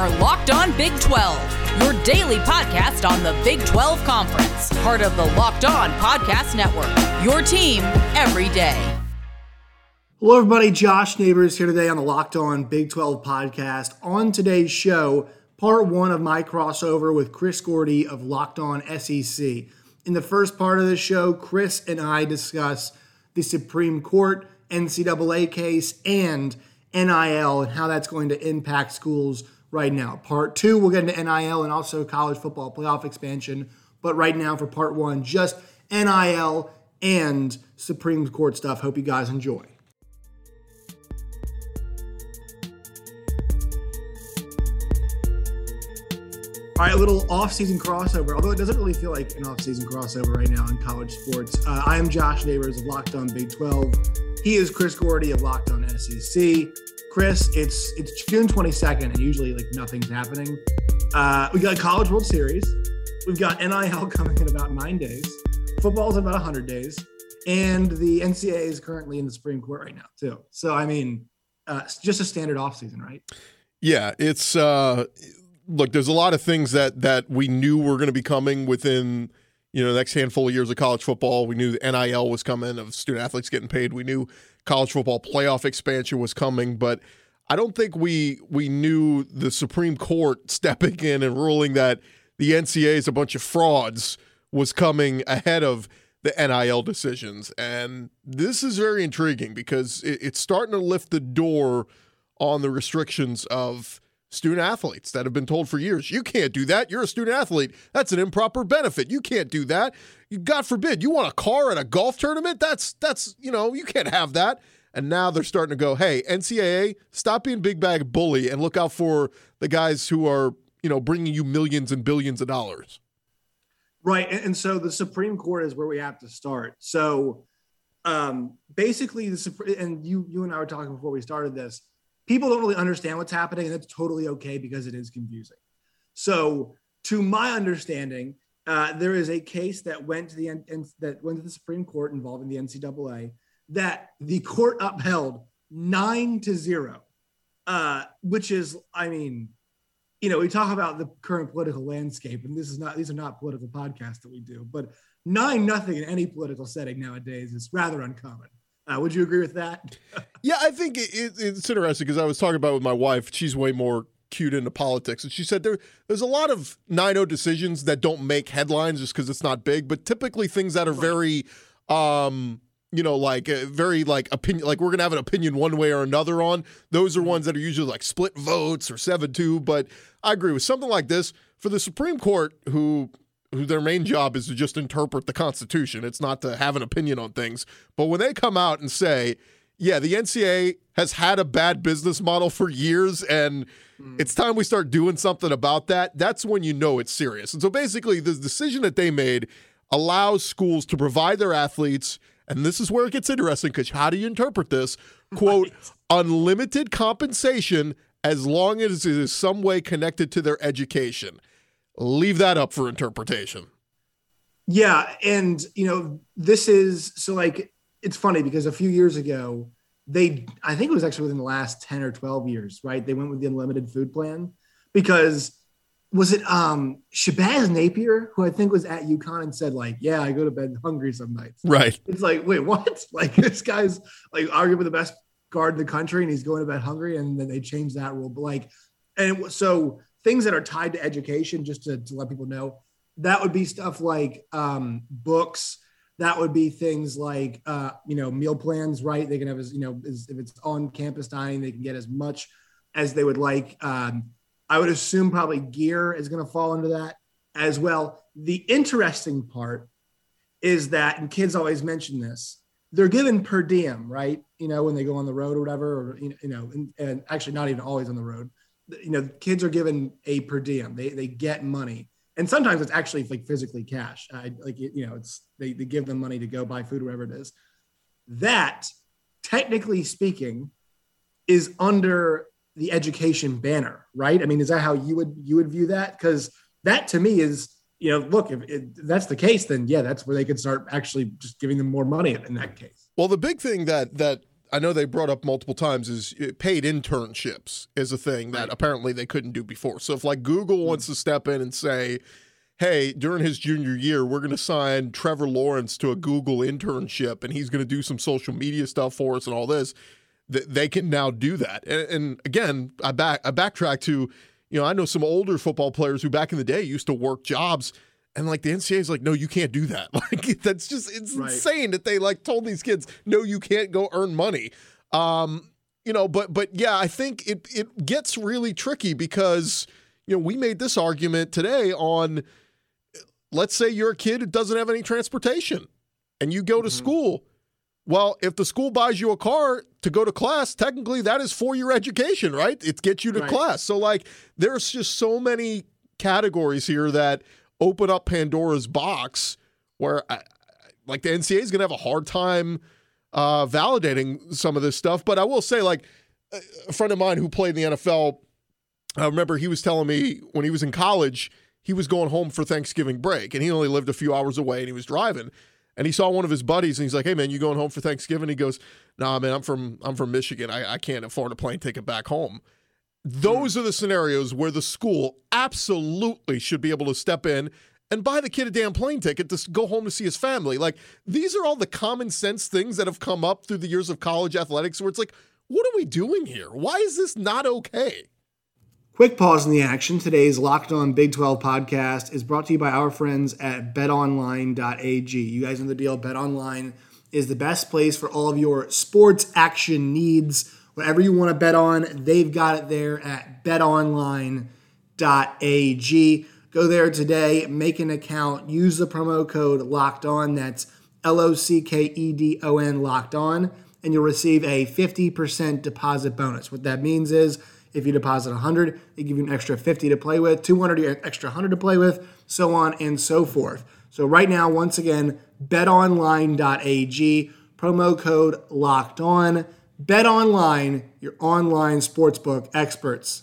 are Locked On Big 12, your daily podcast on the Big 12 Conference, part of the Locked On Podcast Network. Your team every day. Hello, everybody. Josh Neighbors here today on the Locked On Big 12 podcast. On today's show, part one of my crossover with Chris Gordy of Locked On SEC. In the first part of the show, Chris and I discuss the Supreme Court, NCAA case, and NIL and how that's going to impact schools right now. Part two, we'll get into NIL and also college football playoff expansion. But right now, for part one, just NIL and Supreme Court stuff. Hope you guys enjoy. All right, a little off-season crossover. Although it doesn't really feel like an off-season crossover right now in college sports. Uh, I am Josh Neighbors of Locked On Big 12. He is Chris Gordy of Locked On SEC. Chris, it's it's June 22nd, and usually like nothing's happening. Uh, we got College World Series. We've got NIL coming in about nine days. Football's in about 100 days, and the NCAA is currently in the Supreme Court right now too. So I mean, uh, just a standard offseason, right? Yeah, it's uh, look. There's a lot of things that that we knew were going to be coming within you know, the next handful of years of college football. We knew the NIL was coming of student athletes getting paid. We knew college football playoff expansion was coming, but I don't think we we knew the Supreme Court stepping in and ruling that the NCAA is a bunch of frauds was coming ahead of the NIL decisions. And this is very intriguing because it's starting to lift the door on the restrictions of student athletes that have been told for years, you can't do that. You're a student athlete. That's an improper benefit. You can't do that. God forbid, you want a car at a golf tournament? That's that's, you know, you can't have that. And now they're starting to go, "Hey, NCAA, stop being big bag bully and look out for the guys who are, you know, bringing you millions and billions of dollars." Right. And so the Supreme Court is where we have to start. So um basically the and you you and I were talking before we started this people don't really understand what's happening, and that's totally okay because it is confusing. So, to my understanding, uh, there is a case that went to the that went to the Supreme Court involving the NCAA that the court upheld nine to zero, uh, which is, I mean, you know, we talk about the current political landscape, and this is not these are not political podcasts that we do, but nine nothing in any political setting nowadays is rather uncommon. Uh, would you agree with that? yeah, I think it, it, it's interesting because I was talking about with my wife. She's way more cued into politics, and she said there there's a lot of 9-0 decisions that don't make headlines just because it's not big, but typically things that are very, um, you know, like uh, very like opinion, like we're gonna have an opinion one way or another on. Those are ones that are usually like split votes or seven two. But I agree with something like this for the Supreme Court, who who their main job is to just interpret the Constitution. It's not to have an opinion on things. But when they come out and say, yeah, the NCAA has had a bad business model for years and mm. it's time we start doing something about that, that's when you know it's serious. And so basically, the decision that they made allows schools to provide their athletes, and this is where it gets interesting because how do you interpret this? Quote, right. unlimited compensation as long as it is some way connected to their education leave that up for interpretation. Yeah, and you know, this is so like it's funny because a few years ago, they I think it was actually within the last 10 or 12 years, right? They went with the unlimited food plan because was it um Shabazz Napier who I think was at UConn and said like, yeah, I go to bed hungry some nights. Right. It's like, wait, what? Like this guy's like arguably the best guard in the country and he's going to bed hungry and then they changed that rule. But like, and so things that are tied to education, just to, to let people know, that would be stuff like um, books. That would be things like uh, you know meal plans, right? They can have as you know as, if it's on campus dining, they can get as much as they would like. Um, I would assume probably gear is going to fall into that as well. The interesting part is that, and kids always mention this, they're given per diem, right? You know, when they go on the road or whatever, or you know, and, and actually not even always on the road you know, kids are given a per diem. They they get money, and sometimes it's actually like physically cash. I, like you know, it's they, they give them money to go buy food, whatever it is. That, technically speaking, is under the education banner, right? I mean, is that how you would you would view that? Because that to me is you know, look, if, if, that's the case, then yeah, that's where they could start actually just giving them more money in that case. Well, the big thing that that I know they brought up multiple times is uh, paid internships is a thing that Right. apparently they couldn't do before. So if like Google wants to step in and say, "Hey, during his junior year, we're going to sign Trevor Lawrence to a Google internship, and he's going to do some social media stuff for us and all this," th- they can now do that. And, and again, I back I backtrack to, you know, I know some older football players who back in the day used to work jobs. And like the NCAA is like, no, you can't do that. Like that's just it's Right. insane that they like told these kids, no, you can't go earn money. Um, you know, but but yeah, I think it it gets really tricky because you know we made this argument today on let's say you're a kid who doesn't have any transportation and you go to school. Well, if the school buys you a car to go to class, technically that is for your education, right? It gets you to Right. class. So like there's just so many categories here that open up Pandora's box where I, like the NCAA is going to have a hard time uh, validating some of this stuff. But I will say, like a friend of mine who played in the NFL, I remember he was telling me when he was in college, he was going home for Thanksgiving break, and he only lived a few hours away, and he was driving. And he saw one of his buddies, and he's like, "Hey man, you going home for Thanksgiving?" He goes, "Nah, man, I'm from I'm from Michigan. I, I can't afford a plane ticket back home." Those are the scenarios where the school absolutely should be able to step in and buy the kid a damn plane ticket to go home to see his family. Like these are all the common sense things that have come up through the years of college athletics where it's like, what are we doing here? Why is this not okay? Quick pause in the action. Today's Locked On Big 12 podcast is brought to you by our friends at betonline.ag. You guys know the deal. BetOnline is the best place for all of your sports action needs. Whatever you want to bet on, they've got it there at betonline.ag. Go there today, make an account, use the promo code Locked On. That's L O C K E D O N Locked On, and you'll receive a 50% deposit bonus. What that means is if you deposit 100, they give you an extra 50 to play with, 200, you extra 100 to play with, so on and so forth. So right now, once again, betonline.ag, promo code Locked On. Bet Online, your online sportsbook experts.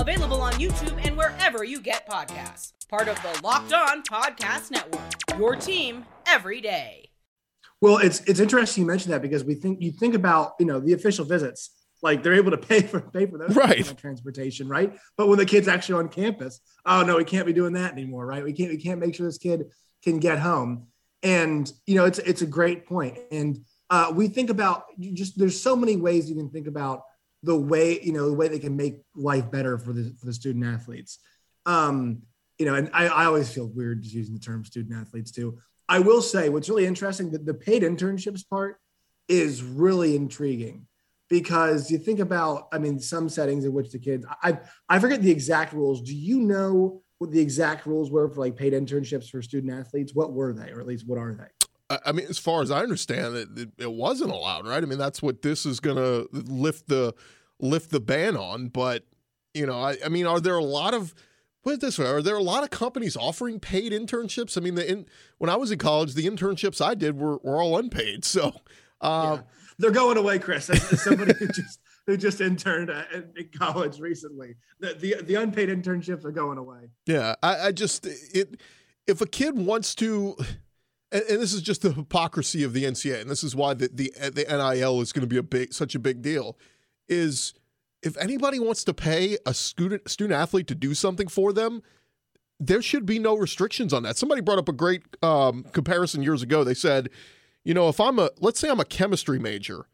Available on YouTube and wherever you get podcasts. Part of the Locked On Podcast Network. Your team every day. Well, it's it's interesting you mentioned that because we think you think about you know the official visits, like they're able to pay for pay for those Right. transportation, right? But when the kid's actually on campus, oh no, we can't be doing that anymore, right? We can't we can't make sure this kid can get home, and you know it's it's a great point. point, and uh, we think about you just there's so many ways you can think about the way you know the way they can make life better for the for the student athletes. Um, you know, and I, I always feel weird just using the term student athletes too. I will say what's really interesting that the paid internships part is really intriguing because you think about, I mean, some settings in which the kids, I I forget the exact rules. Do you know what the exact rules were for like paid internships for student athletes? What were they, or at least what are they? I mean, as far as I understand, it, it, it wasn't allowed, right? I mean, that's what this is going to lift the lift the ban on. But you know, I, I mean, are there a lot of put it this way? Are there a lot of companies offering paid internships? I mean, the in, when I was in college, the internships I did were, were all unpaid. So, uh, Yeah. They're going away, Chris. As, as somebody who just who just interned in in college recently, the, the the unpaid internships are going away. Yeah, I, I just it if a kid wants to, and, and this is just the hypocrisy of the NCAA, and this is why the the, the NIL is going to be a big such a big deal, is if anybody wants to pay a student student athlete to do something for them, there should be no restrictions on that. Somebody brought up a great um, comparison years ago. They said, you know, if I'm a let's say I'm a chemistry major,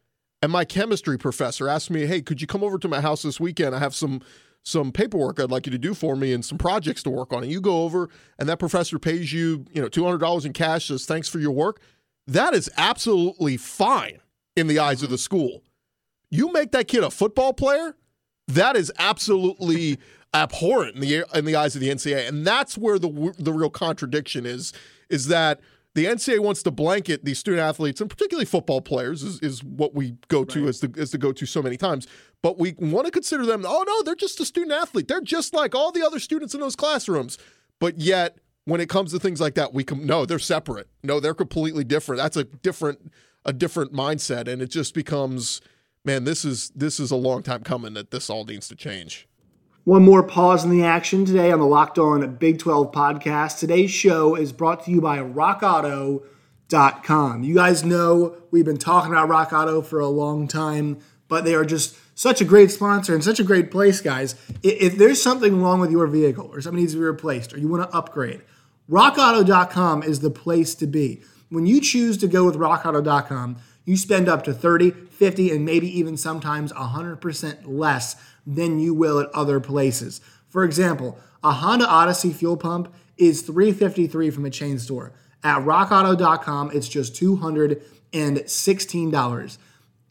and my chemistry professor asked me, "Hey, could you come over to my house this weekend? I have some some paperwork I'd like you to do for me and some projects to work on." And you go over, and that professor pays you, you know, two hundred dollars in cash, says thanks for your work. That is absolutely fine in the eyes of the school. You make that kid a football player, that is absolutely abhorrent in the in the eyes of the NCAA, and that's where the the real contradiction is. Is that the NCAA wants to blanket these student athletes and particularly football players is, is what we go to Right. as the as the go to so many times. But we want to consider them. Oh no, they're just a student athlete. They're just like all the other students in those classrooms. But yet, when it comes to things like that, we can no, they're separate. No, they're completely different. That's a different a different mindset, and it just becomes, man, this is this is a long time coming that this all needs to change. One more pause in the action today on the Locked On Big 12 podcast. Today's show is brought to you by RockAuto.com. You guys know we've been talking about Rock Auto for a long time, but they are just such a great sponsor and such a great place, guys. If there's something wrong with your vehicle or something needs to be replaced or you want to upgrade, RockAuto.com is the place to be. When you choose to go with RockAuto.com, you spend up to 30, 50, and maybe even sometimes 100% less than you will at other places. For example, a Honda Odyssey fuel pump is 353 from a chain store. At rockauto.com, it's just $216.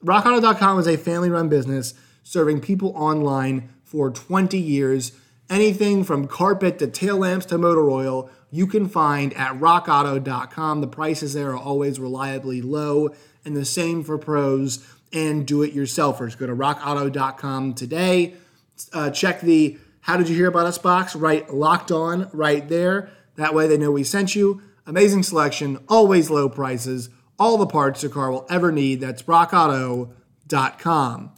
RockAuto.com is a family run business serving people online for 20 years. Anything from carpet to tail lamps to motor oil, you can find at rockauto.com. The prices there are always reliably low, and the same for pros and do it yourselfers. Go to rockauto.com today. Uh, check the How Did You Hear About Us box right locked on right there. That way they know we sent you. Amazing selection, always low prices, all the parts your car will ever need. That's rockauto.com.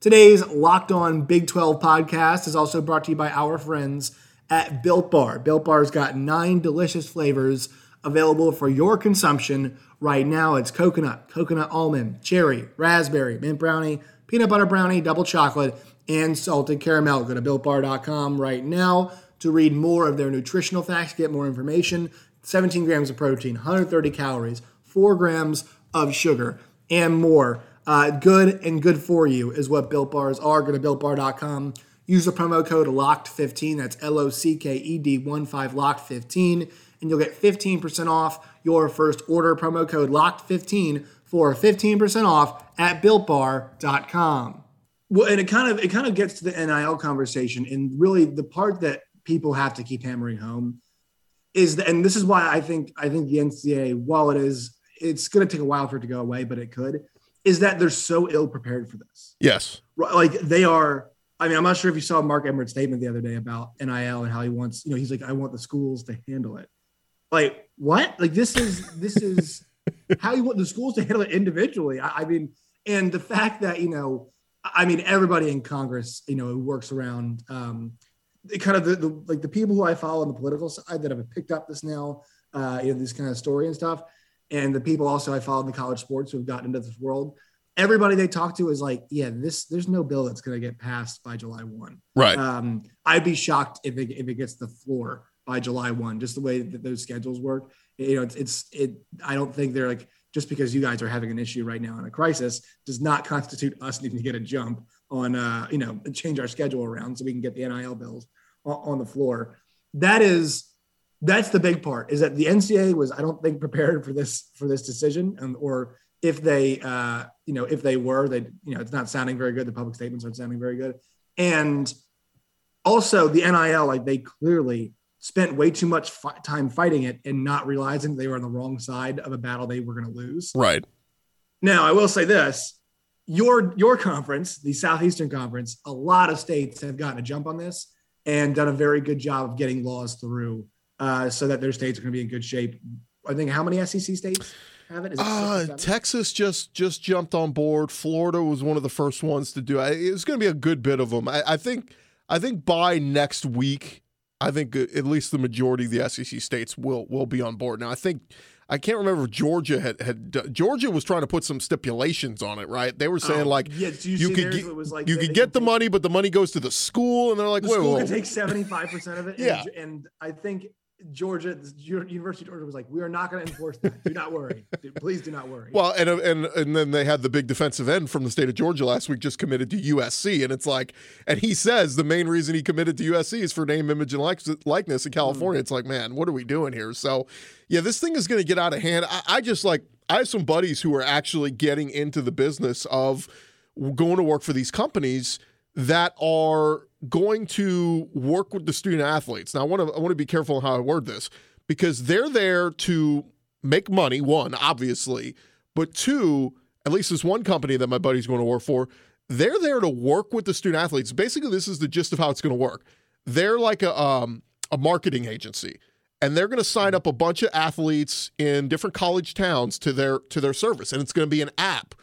Today's Locked On Big 12 podcast is also brought to you by our friends at Built Bar. Built Bar's got nine delicious flavors available for your consumption right now. It's coconut, coconut almond, cherry, raspberry, mint brownie, peanut butter brownie, double chocolate, and salted caramel. Go to builtbar.com right now to read more of their nutritional facts, get more information. 17 grams of protein, 130 calories, 4 grams of sugar, and more. Uh, good and good for you is what Built Bars are. Go to builtbar.com. Use the promo code LOCKED15. That's L O C K E D 1 5 LOCKED15. And you'll get 15% off your first order. Promo code LOCKED15 for 15% off at builtbar.com. Well, and it kind of it kind of gets to the NIL conversation, and really the part that people have to keep hammering home is, the, and this is why I think I think the NCAA, while it is, it's going to take a while for it to go away, but it could, is that they're so ill prepared for this. Yes. Right, Like they are. I mean, I'm not sure if you saw Mark Emmert's statement the other day about NIL and how he wants, you know, he's like, I want the schools to handle it. Like what? Like this is this is how you want the schools to handle it individually. I, I mean, and the fact that you know, I mean, everybody in Congress, you know, who works around um, the kind of the, the like the people who I follow on the political side that have picked up this now, uh, you know, this kind of story and stuff, and the people also I follow in the college sports who have gotten into this world. Everybody they talk to is like, yeah, this there's no bill that's going to get passed by July one. Right. Um, I'd be shocked if it, if it gets the floor by July one, just the way that those schedules work. You know, it's, it's it. I don't think they're like just because you guys are having an issue right now in a crisis does not constitute us needing to get a jump on, uh, you know, change our schedule around so we can get the NIL bills on, the floor. That is that's the big part is that the NCAA was I don't think prepared for this for this decision and or if they uh you know if they were they you know it's not sounding very good the public statements aren't sounding very good and also the NIL like they clearly spent way too much fi- time fighting it and not realizing they were on the wrong side of a battle they were going to lose Right. now, I will say this: your your conference, the Southeastern Conference, a lot of states have gotten a jump on this and done a very good job of getting laws through, uh, so that their states are going to be in good shape. I think how many SEC states have it? Is it Uh. Texas just just jumped on board. Florida was one of the first ones to do it. It's going to be a good bit of them. I, I think. I think by next week, I think at least the majority of the SEC states will will be on board. Now, I think I can't remember if Georgia had had Georgia was trying to put some stipulations on it, right? They were oh, saying Oh, like yeah, you you could get was like you could get the take- money, but the money goes to the school, and they're like, the wait, school whoa, could take seventy five percent of it. and- Yeah. and, I think Georgia, University of Georgia, was like, "We are not going to enforce that. Do not worry. Please do not worry." Well, and and and then they had the big defensive end from the state of Georgia last week just committed to USC, and it's like, and he says the main reason he committed to USC is for name, image, and likeness in California. Mm. It's like, man, what are we doing here? So, yeah, this thing is going to get out of hand. I, I just like I have some buddies who are actually getting into the business of going to work for these companies that are going to work with the student athletes. Now, I want to I want to be careful how I word this because they're there to make money, one, obviously, but two, at least this one company that my buddy's going to work for, they're there to work with the student athletes. Basically, this is the gist of how it's going to work. They're like a um, a marketing agency, and they're going to sign up a bunch of athletes in different college towns to their to their service, and it's going to be an app.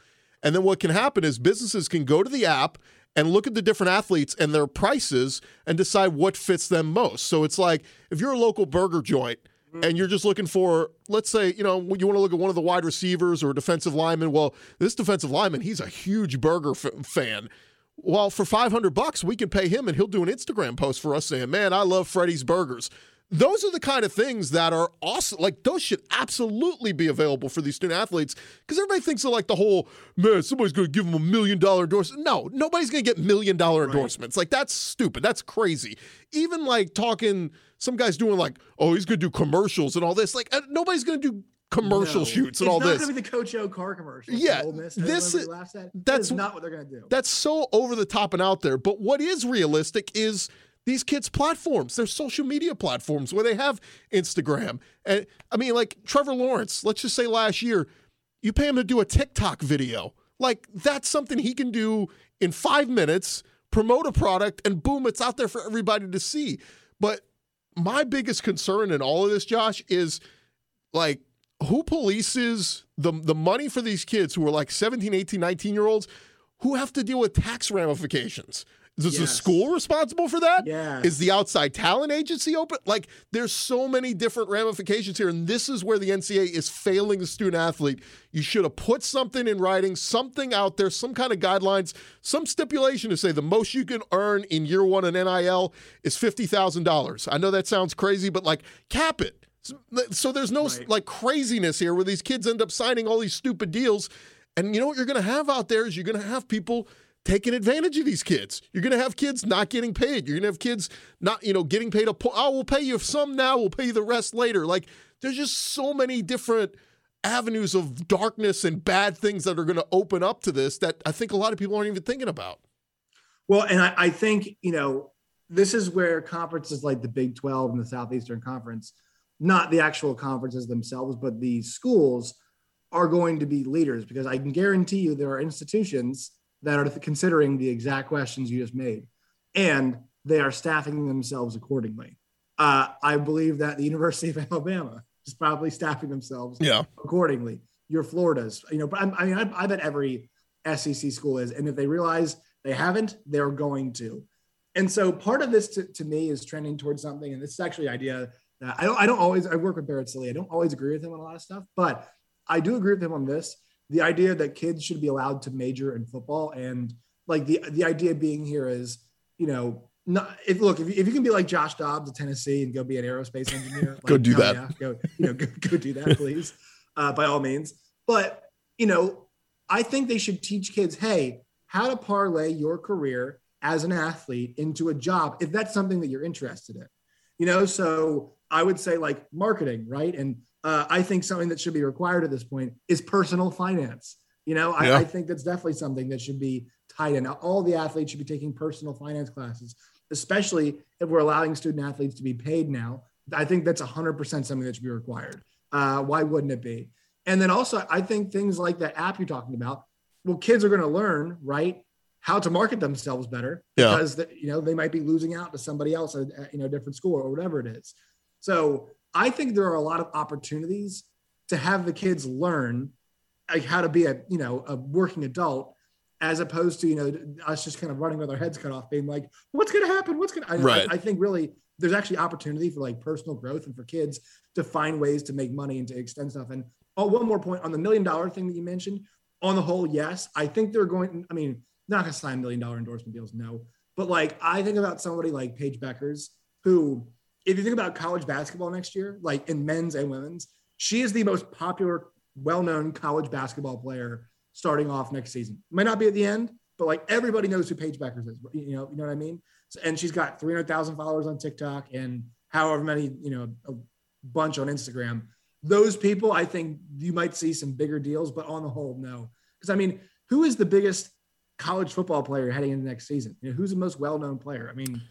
And then what can happen is businesses can go to the app and look at the different athletes and their prices and decide what fits them most. So it's like if you're a local burger joint mm-hmm. and you're just looking for, let's say, you know, you want to look at one of the wide receivers or defensive lineman. Well, this defensive lineman, he's a huge burger f- fan. Well, for 500 bucks, we can pay him and he'll do an Instagram post for us saying, man, I love Freddy's Burgers. Those are the kind of things that are awesome. Like those should absolutely be available for these student athletes because everybody thinks of like the whole man, somebody's going to give them a million dollar endorsement. No, nobody's going to get million dollar endorsements. Like that's stupid. That's crazy. Even like talking, some guys doing like, oh, he's going to do commercials and all this. Like uh, nobody's going to do commercial No. shoots and it's all not this. gonna be the Coach O car commercial. Yeah, this is- at. That that's- not what they're gonna do. That's so over the top and out there. But what is realistic is these kids' platforms, their social media platforms where they have Instagram. And I mean, like Trevor Lawrence, let's just say last year, you pay him to do a TikTok video. Like that's something he can do in five minutes, promote a product, and boom, it's out there for everybody to see. But my biggest concern in all of this, Josh, is like who polices the the money for these kids who are like 17, 18, 19 year olds who have to deal with tax ramifications? Is the Yes. school responsible for that? Yes. Is the outside talent agency open? Like, there's so many different ramifications here, and this is where the NCAA is failing the student athlete. You should have put something in writing, something out there, some kind of guidelines, some stipulation to say the most you can earn in year one in NIL is fifty thousand dollars. I know that sounds crazy, but like cap it. So- So there's no Right. like craziness here where these kids end up signing all these stupid deals. And you know what you're going to have out there is you're going to have people taking advantage of these kids. You're going to have kids not getting paid. You're going to have kids not, you know, getting paid a po- oh, we'll pay you some now, we'll pay you the rest later. Like there's just so many different avenues of darkness and bad things that are going to open up to this that I think a lot of people aren't even thinking about. Well, and I, I think, you know, this is where conferences like the Big 12 and the Southeastern Conference, not the actual conferences themselves, but the schools are going to be leaders because I can guarantee you there are institutions that are considering the exact questions you just made and they are staffing themselves accordingly. Uh, I believe that the University of Alabama is probably staffing themselves Yeah. accordingly. Your Florida's, you know, but I'm- I mean, I, I bet every SEC school is, and if they realize they haven't, they're going to. And so part of this to, to me is trending towards something, and this is actually an idea that I don't, I don't always, I work with Barrett Sallee. I don't always agree with him on a lot of stuff, but I do agree with him on this. The idea that kids should be allowed to major in football, and like the the idea being here is, you know, not if look if you, if you can be like Josh Dobbs at Tennessee and go be an aerospace engineer, Go do that. yeah, go you know go, go do that, please, uh, by all means. But you know, I think they should teach kids, hey, how to parlay your career as an athlete into a job if that's something that you're interested in. You know, so I would say like marketing, right? And uh, I think something that should be required at this point is personal finance. You know, I, Yeah. I think that's definitely something that should be tied in. All the athletes should be taking personal finance classes, especially if we're allowing student athletes to be paid now. I think that's 100% something that should be required. Uh, why wouldn't it be? And then also, I think things like that app you're talking about, well, kids are going to learn, right, how to market themselves better Yeah. because the, you know they might be losing out to somebody else at at, you know a different school or whatever it is. So I think there are a lot of opportunities to have the kids learn like how to be a you know a working adult as opposed to you know us just kind of running with our heads cut off being like what's going to happen? What's going to Right. I, I think really there's actually opportunity for like personal growth and for kids to find ways to make money and to extend stuff. And oh one more point on the million dollar thing that you mentioned. On the whole yes i think they're going i mean not going to sign million dollar endorsement deals no. But like i think about somebody like paige bueckers who if you think about college basketball next year like in men's and women's she is the most popular well-known college basketball player starting off next season. Might not be at the end but like everybody knows who paige bueckers is you know you know what i mean? So, and she's got 300000 followers on tiktok and however many you know a bunch on instagram. Those people i think you might see some bigger deals but on the whole no. Because i mean who is the biggest college football player heading into next season? You know, who's the most well-known player? I mean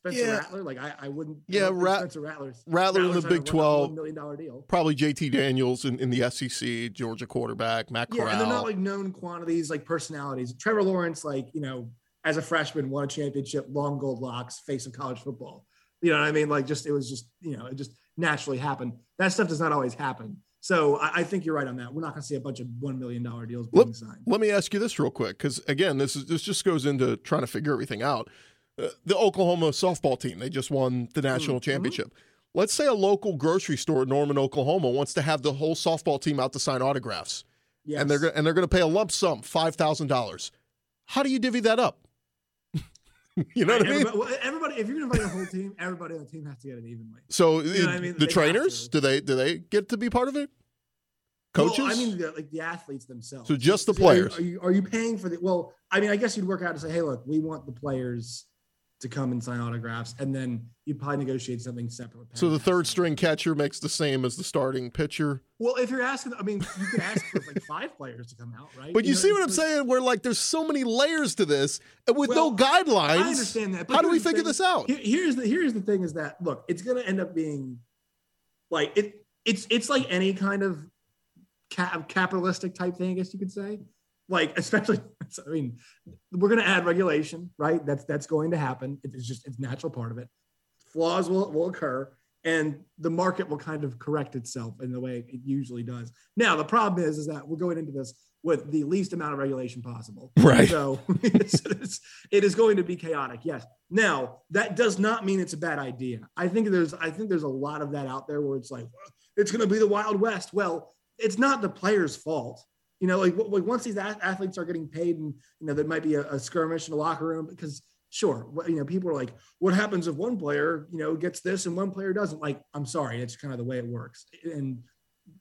Spencer Yeah. Rattler, like I, I wouldn't. Yeah, don't think Spencer Rattler's Rattler in the Big to run a Twelve, million dollar deal. probably JT Daniels in, in the SEC, Georgia quarterback, Matt Yeah, and they're not like known quantities, like personalities. Trevor Lawrence, like you know, as a freshman, won a championship, long gold locks, face of college football. You know what I mean? Like, just it was just you know, it just naturally happened. That stuff does not always happen. So I, I think you're right on that. We're not going to see a bunch of one million dollar deals being Look- signed. Let me ask you this real quick, because again, this is this just goes into trying to figure everything out. Uh, the Oklahoma softball team, they just won the national Mhm. championship. Let's say a local grocery store in Norman, Oklahoma, wants to have the whole softball team out to sign autographs, Yes. and they're and they're going to pay a lump sum, five thousand dollars. How do you divvy that up? you know what I mean? everybody, well, everybody, if you're going to invite the whole team, everybody on the team has to get it evenly. So know what uh, I mean? the They trainers, do they do they get to be part of it? Coaches? Well, I mean, the, like the athletes themselves. So just the Are you- Are you, players. are you, paying for the? Well, I mean, I guess you'd work out to say, hey, look, we want the players to come and sign autographs, and then you'd probably negotiate something separate. with so the third string catcher makes the same as the starting pitcher. Well, if you're asking, I mean, you could ask for like five players to come out, right? But you, know, see what I'm saying? Where like there's so many layers to this, and with no guidelines. I understand that. but How do we figure thing. this out? Here's the here's the thing: is that look, it's going to end up being like it. It's it's like any kind of ca- capitalistic type thing, I guess you could say. Like especially, I mean, we're going to add regulation, right? That's that's going to happen. It's just it's natural part of it. Flaws will will occur, and the market will kind of correct itself in the way it usually does. Now, the problem is, is that we're going into this with the least amount of regulation possible. Right. So it's, it's, it is going to be chaotic. Yes. Now that does not mean it's a bad idea. I think there's I think there's a lot of that out there where it's like it's going to be the Wild West. Well, it's not the player's fault. You know, like, like once these ath- athletes are getting paid, and you know, there might be a, a skirmish in the locker room because sure, you know, people are like, what happens if one player you know gets this and one player doesn't? Like, I'm sorry, it's kind of the way it works, and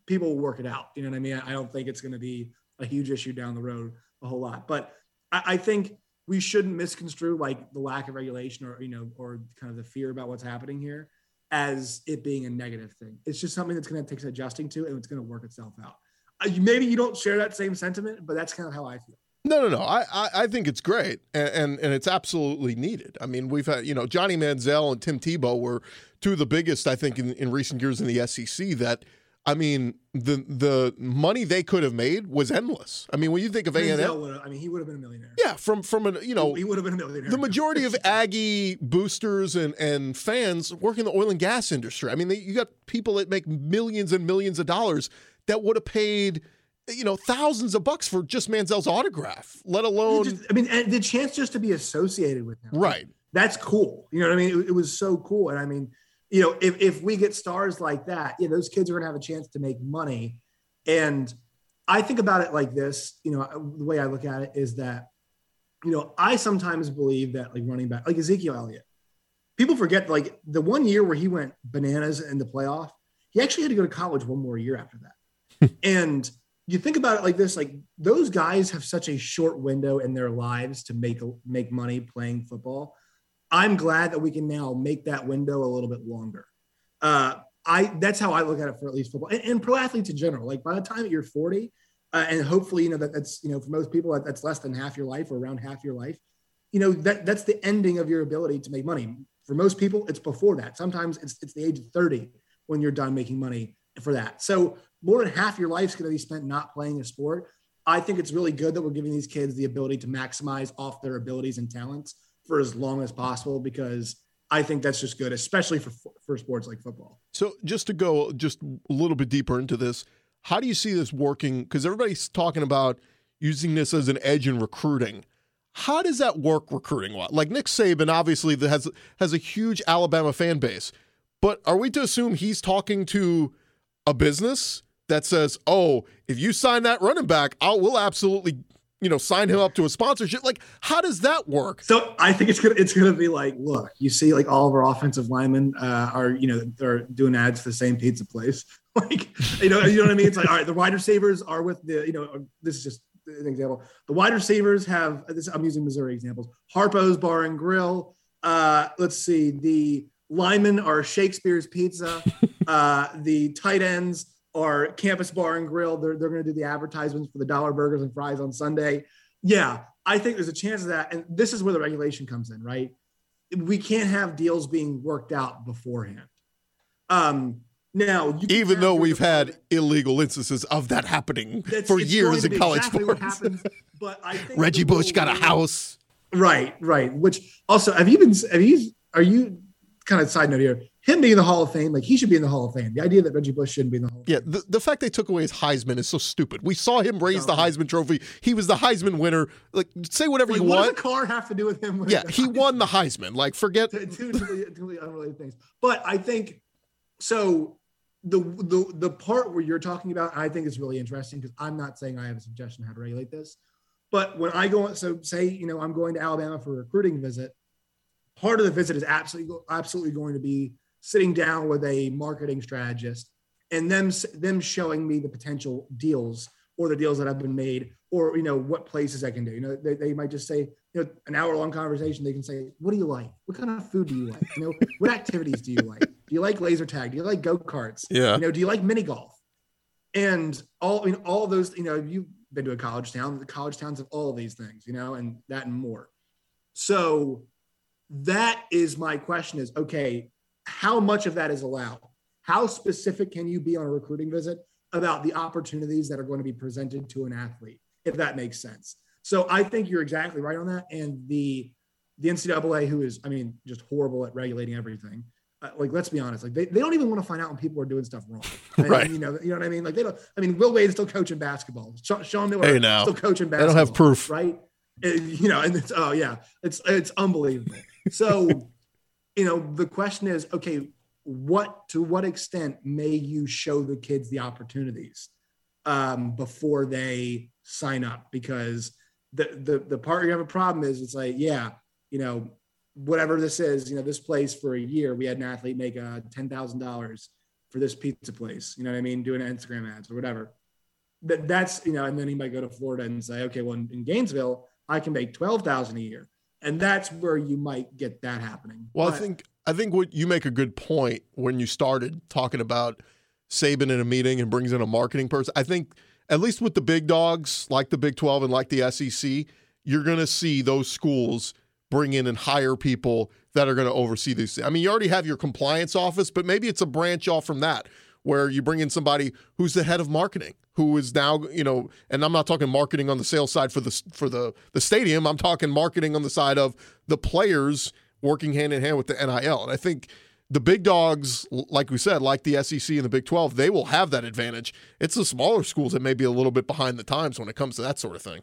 people will work it out. You know what I mean? I don't think it's going to be a huge issue down the road a whole lot, but I, I think we shouldn't misconstrue like the lack of regulation or you know or kind of the fear about what's happening here as it being a negative thing. It's just something that's going to take adjusting to and it's going to work itself out. Uh, maybe you don't share that same sentiment, but that's kind of how I feel. No, no, no. I, I, I think it's great, and, and and it's absolutely needed. I mean, we've had you know Johnny Manziel and Tim Tebow were two of the biggest, I think, in, in recent years in the SEC. That I mean, the the money they could have made was endless. I mean, when you think of A and I mean, he would have been a millionaire. yeah, from from a you know he would have been a millionaire. the majority of Aggie boosters and, and fans work in the oil and gas industry. I mean, they, you got people that make millions and millions of dollars that would have paid, you know, thousands of bucks for just Manziel's autograph, let alone Just- I mean, and the chance just to be associated with him, right. that's cool. You know what I mean? It, it was so cool. And I mean, you know, if, if we get stars like that, yeah, those kids are going to have a chance to make money. And I think about it like this, you know, the way I look at it is that, you know, I sometimes believe that like running back, like Ezekiel Elliott, people forget like the one year where he went bananas in the playoff, he actually had to go to college one more year after that. And you think about it like this, like those guys have such a short window in their lives to make, make money playing football. I'm glad that we can now make that window a little bit longer. Uh, I that's how I look at it for at least football and, and pro athletes in general. Like by the time that you're 40, uh, and hopefully you know that that's you know for most people that, that's less than half your life or around half your life. You know that that's the ending of your ability to make money. For most people, it's before that. Sometimes it's it's the age of 30 when you're done making money for that. So more than half your life is going to be spent not playing a sport. I think it's really good that we're giving these kids the ability to maximize off their abilities and talents for as long as possible because I think that's just good, especially for for sports like football. So just to go just a little bit deeper into this, how do you see this working? Because everybody's talking about using this as an edge in recruiting. How does that work recruiting? Like Nick Saban, obviously, has has a huge Alabama fan base, but are we to assume he's talking to a business that says, "Oh, if you sign that running back, I'll we'll absolutely." You know, sign him up to a sponsorship. Like, how does that work? So I think it's gonna it's gonna be like, look, you see, like all of our offensive linemen uh, are you know they're doing ads for the same pizza place. Like you know you know what I mean? It's like all right, the wide receivers are with the you know this is just an example. The wide receivers have this. I'm using Missouri examples. Harpo's Bar and Grill. Uh, let's see. The linemen are Shakespeare's Pizza. Uh, the tight ends are Campus Bar and Grill. They're, they're going to do the advertisements for the dollar burgers and fries on Sunday. Yeah, I think there's a chance of that. And this is where the regulation comes in, right? we can't have deals being worked out beforehand. Um, now, Even though we've had illegal instances of that happening That's- for years in college exactly sports. happens, but I think Reggie Bush got a house. Right, right. Which also, have you been? Have you? Are you? Kind of side note here. Him being in the Hall of Fame, like he should be in the Hall of Fame. The idea that Reggie Bush shouldn't be in the Hall. Of Yeah, Fame. the, the fact they took away his Heisman is so stupid. We saw him raise the Heisman trophy. He was the Heisman winner. Like, say whatever Like, you what want. does a car have to do with him? Yeah, he Heisman? won the Heisman. Like, forget. two, totally unrelated things. But I think so. The the the part where you're talking about, I think is really interesting because I'm not saying I have a suggestion how to regulate this, but when I go, so say you know I'm going to Alabama for a recruiting visit, part of the visit is absolutely absolutely going to be sitting down with a marketing strategist and them them showing me the potential deals or the deals that have been made or you know what places I can do. You know, they, they might just say, you know, an hour long conversation. They can say, "What do you like? What kind of food do you like? You know, what activities do you like? Do you like laser tag? Do you like go karts? Yeah. You know, do you like mini golf? And all I mean, all those. You know, you've been to a college town. The college towns have all of these things. You know, and that and more. So that is my question: is okay, how much of that is allowed? How specific can you be on a recruiting visit about the opportunities that are going to be presented to an athlete, if that makes sense? So I think you're exactly right on that. And the the NCAA, who is, I mean, just horrible at regulating everything. Uh, like, let's be honest, like they, they don't even want to find out when people are doing stuff wrong. Mean, Right. You know, you know what I mean? Like they don't. I mean, Will Wade is still coaching basketball. Sean, Sean Miller Hey, now. still coaching basketball. They don't have proof. right? You know, and it's oh yeah, it's it's unbelievable. So, you know, the question is, okay, what to what extent may you show the kids the opportunities um, before they sign up? Because the the the part you have a problem is it's like, yeah, you know, whatever this is, you know, this place for a year, we had an athlete make uh, ten thousand dollars for this pizza place. You know what I mean? Doing Instagram ads or whatever. That that's you know, and then he might go to Florida and say, okay, well, in, in Gainesville, I can make twelve thousand a year, and that's where you might get that happening. Well, I think I think what you make a good point when you started talking about Saban in a meeting and brings in a marketing person. I think at least with the big dogs like the Big 12 and like the SEC, you're going to see those schools bring in and hire people that are going to oversee these. I mean, you already have your compliance office, but maybe it's a branch off from that where you bring in somebody who's the head of marketing who is now, you know, and I'm not talking marketing on the sales side for the for the the stadium. I'm talking marketing on the side of the players working hand in hand with the NIL. And I think the big dogs, like we said, like the SEC and the Big 12, they will have that advantage. It's the smaller schools that may be a little bit behind the times when it comes to that sort of thing.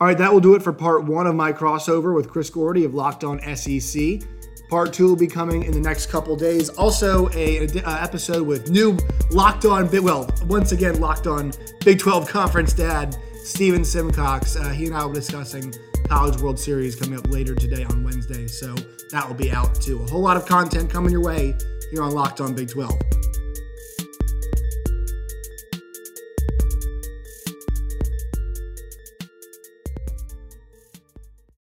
All right, that will do it for part one of my crossover with Chris Gordy of Locked On SEC. Part two will be coming in the next couple days. Also, a, a- a episode with new Locked On. Well, once again, Locked On Big 12 Conference dad Steven Simcox. Uh, he and I will be discussing College World Series coming up later today on Wednesday. So that will be out too. A whole lot of content coming your way here on Locked On Big 12.